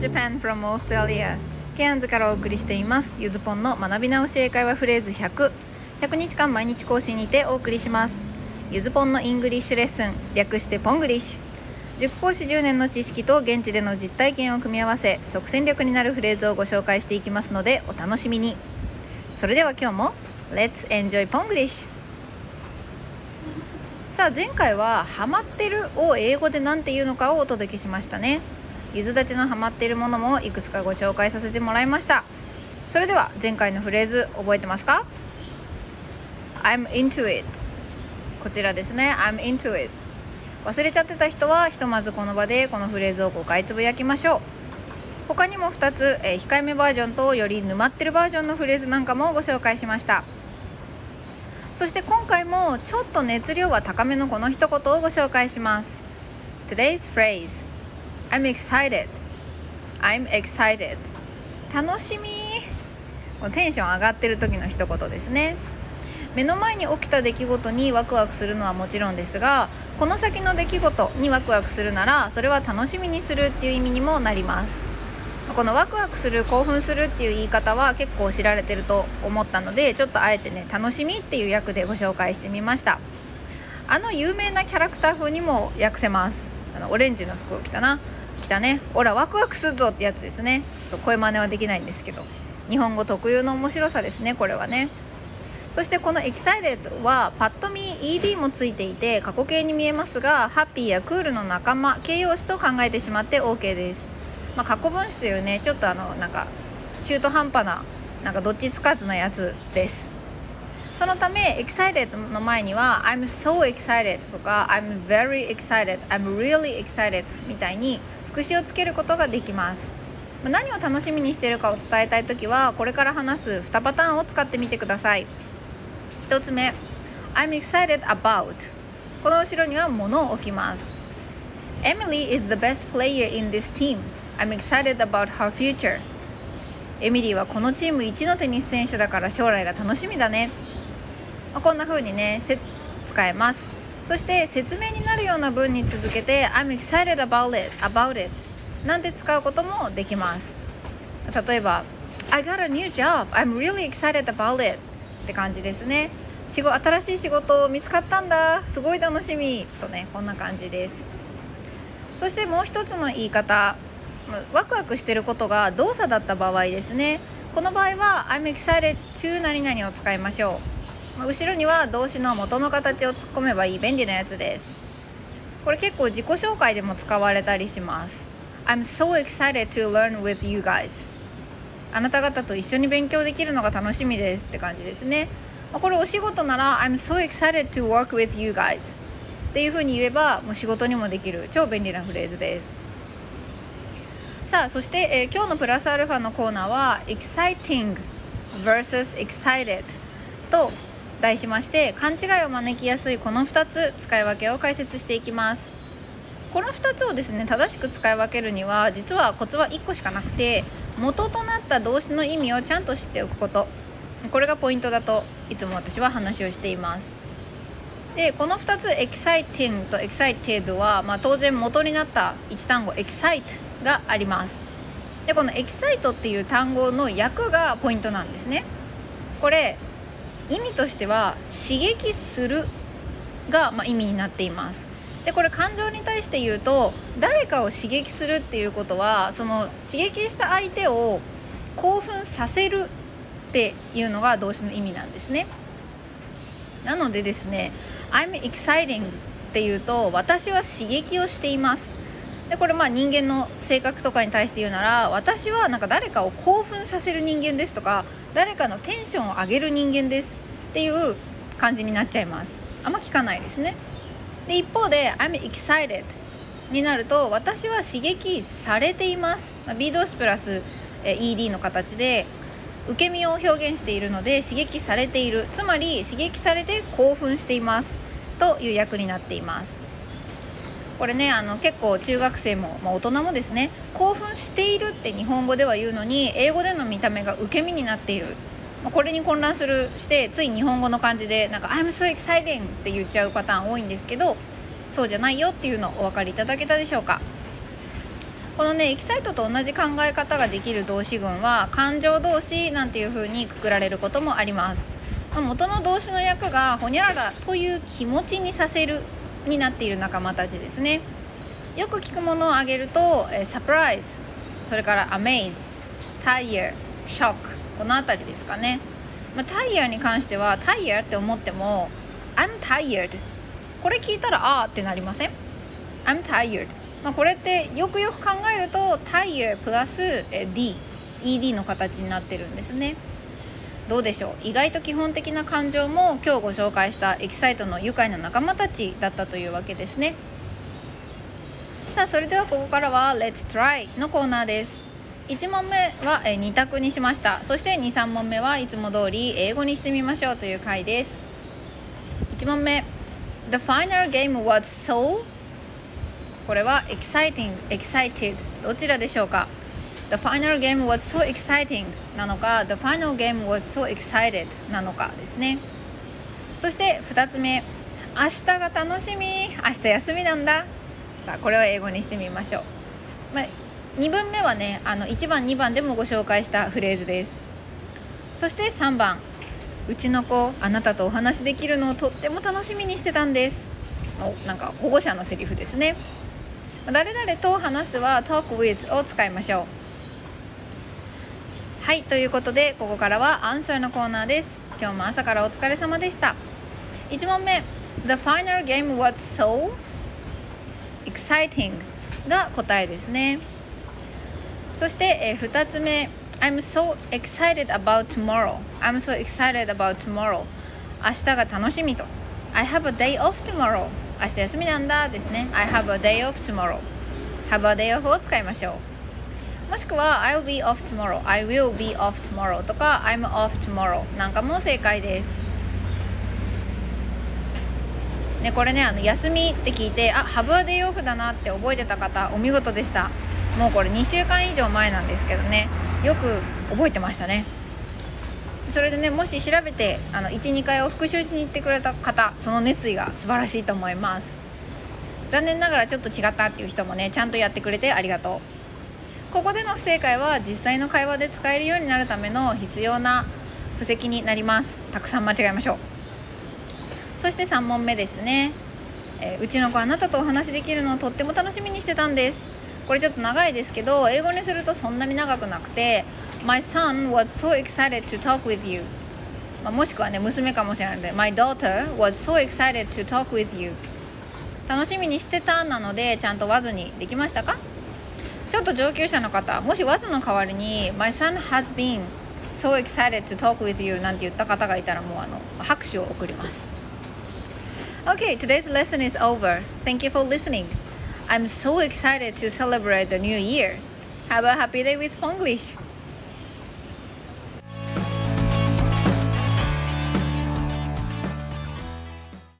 Japan from Australia ケアンズからお送りしています。ゆずぽんの学び直し英会話フレーズ100 100日間毎日更新にてお送りします。ゆずぽんの English lesson 略してポングリッシュ。塾講師10年の知識と現地での実体験を組み合わせ即戦力になるフレーズをご紹介していきますのでお楽しみに。それでは今日も Let's enjoy ポングリッシュさあ前回はハマってるを英語で何て言うのかをお届けしましたね。ゆずたちのハマっているものもいくつかご紹介させてもらいました。それでは前回のフレーズ覚えてますか？I'm into it. こちらですね。I'm into it. 忘れちゃってた人はひとまずこの場でこのフレーズを5回つぶやきましょう。他にも2つ、えー、控えめバージョンとより沼ってるバージョンのフレーズなんかもご紹介しました。そして今回もちょっと熱量は高めのこの一言をご紹介します。Today's phrase. I'm excited. I'm excited. 楽しみ。テンション上がってる時の一言ですね。目の前に起きた出来事にワクワクするのはもちろんですがこの先の出来事にワクワクするならそれは楽しみにするっていう意味にもなります。このワクワクする興奮するっていう言い方は結構知られてると思ったのでちょっとあえてね楽しみっていう役でご紹介してみました。あの有名なキャラクター風にも訳せます。あのオレンジの服を着たな。来たね。ほらワクワクするぞってやつですね。ちょっと声真似はできないんですけど。日本語特有の面白さですねこれはね。そしてこのエキサイレットはパッと見 ED もついていて過去形に見えますがハッピーやクールの仲間形容詞と考えてしまって OK です、まあ、過去分詞というねちょっとあのなんか中途半端ななんかどっちつかずなやつです。そのため excited の前には I'm so excited とか I'm very excited I'm really excited みたいに副詞をつけることができます。何を楽しみにしているかを伝えたい時はこれから話す2パターンを使ってみてください。1つ目 I'm excited about この後ろには物を置きます。Emily is the best player in this team. I'm excited about her future. エミリーはこのチーム一のテニス選手だから将来が楽しみだね、まあ、こんな風にね使えます。そして説明になるような文に続けて I'm excited about it about it なんて使うこともできます。例えば I got a new job I'm really excited about it って感じですね。仕事新しい仕事見つかったんだすごい楽しみとねこんな感じです。そしてもう一つの言い方ワクワクしてることが動作だった場合ですね。この場合は I'm excited to 何々を使いましょう。後ろには動詞の元の形を突っ込めばいい便利なやつです。これ結構自己紹介でも使われたりします。I'm so excited to learn with you guys. あなた方と一緒に勉強できるのが楽しみですって感じですね。これお仕事なら I'm so excited to work with you guys. っていう風に言えばもう仕事にもできる超便利なフレーズです。さあそして、えー、今日のプラスアルファのコーナーは exciting vs excited と題しまして勘違いを招きやすいこの2つ使い分けを解説していきます。この2つをですね正しく使い分けるには実はコツは1個しかなくて元となった動詞の意味をちゃんと知っておくこと。これがポイントだといつも私は話をしています。でこの2つ exciting と excited は、まあ、当然元になった1単語 excite があります。でこのエキサイトっていう単語の訳がポイントなんですね。これ意味としては刺激するが、まあ、意味になっています。でこれ感情に対して言うと誰かを刺激するっていうことはその刺激した相手を興奮させるっていうのが動詞の意味なんですね。なのでですね I'm exciting っていうと私は刺激をしています。でこれまあ人間の性格とかに対して言うなら私はなんか誰かを興奮させる人間ですとか誰かのテンションを上げる人間ですっていう感じになっちゃいます。あんま聞かないですね。で一方で I'm excited になると私は刺激されています、ま、B 動詞プラス ED の形で受け身を表現しているので刺激されている。つまり刺激されて興奮していますという役になっています。これねあの結構中学生も、まあ、大人もですね興奮しているって日本語では言うのに英語での見た目が受け身になっている。まこれに混乱するしてつい日本語の感じでなんか「I'm so exciting」って言っちゃうパターン多いんですけどそうじゃないよっていうのをお分かりいただけたでしょうか。このねエキサイトと同じ考え方ができる動詞群は感情動詞なんていう風にくくられることもあります。元の動詞の役がほにゃららという気持ちにさせるになっている仲間たちですね。よく聞くものを挙げると、えサプライズそれからアメイズタイヤショックこの辺りですかね、まあ、タイヤに関してはタイヤって思っても I'm tired これ聞いたらあーってなりません？I'm tired まあ、これってよくよく考えると tire プラス D ED の形になってるんですね。どうでしょう？意外と基本的な感情も今日ご紹介したエキサイトの愉快な仲間たちだったというわけですね。さあそれではここからは Let's Try のコーナーです。1問目は2択にしました。そして23問目はいつも通り英語にしてみましょうという回です。1問目 The final game was so これは exciting, excited どちらでしょうか？The final game was so exciting なのか The final game was so excited なのかですね。そして2つ目。明日が楽しみ。明日休みなんだ。さあこれを英語にしてみましょう、まあ、2文目はねあの1番2番でもご紹介したフレーズです。そして3番。うちの子あなたとお話できるのをとっても楽しみにしてたんです。おなんか保護者のセリフですね。誰々と話すは talk with を使いましょう。はいということでここからはアンサーのコーナーです今日も朝からお疲れ様でした1問目 The final game was so exciting が答えですねそして、え2つ目 I'm so excited about tomorrow I'm so excited about tomorrow 明日が楽しみと I have a day off tomorrow 明日休みなんだですね I have a day off tomorrow have a day off を使いましょうもしくは I'll be off tomorrow. I will be off tomorrow とか I'm off tomorrow なんかも正解です。ね、これねあの休みって聞いてあハブアデイオフだなって覚えてた方お見事でした。もうこれ2週間以上前なんですけどね。よく覚えてましたね。それでねもし調べて12回を復習しに行ってくれた方その熱意が素晴らしいと思います。残念ながらちょっと違ったっていう人もねちゃんとやってくれてありがとう。ここでの不正解は実際の会話で使えるようになるための必要な布石になります。たくさん間違えましょう。そして3問目ですね、えー、うちの子あなたとお話しできるのをとっても楽しみにしてたんです。これちょっと長いですけど英語にするとそんなに長くなくて My son was so excited to talk with you まあ、もしくはね娘かもしれないので My daughter was so excited to talk with you 楽しみにしてたなのでちゃんと was にできましたか？ちょっと上級者の方もし was の代わりに My son has been so excited to talk with you なんて言った方がいたらもうあの拍手を送ります Okay, today's lesson is over. Thank you for listening. I'm so excited to celebrate the new year. Have a happy day with Ponglish.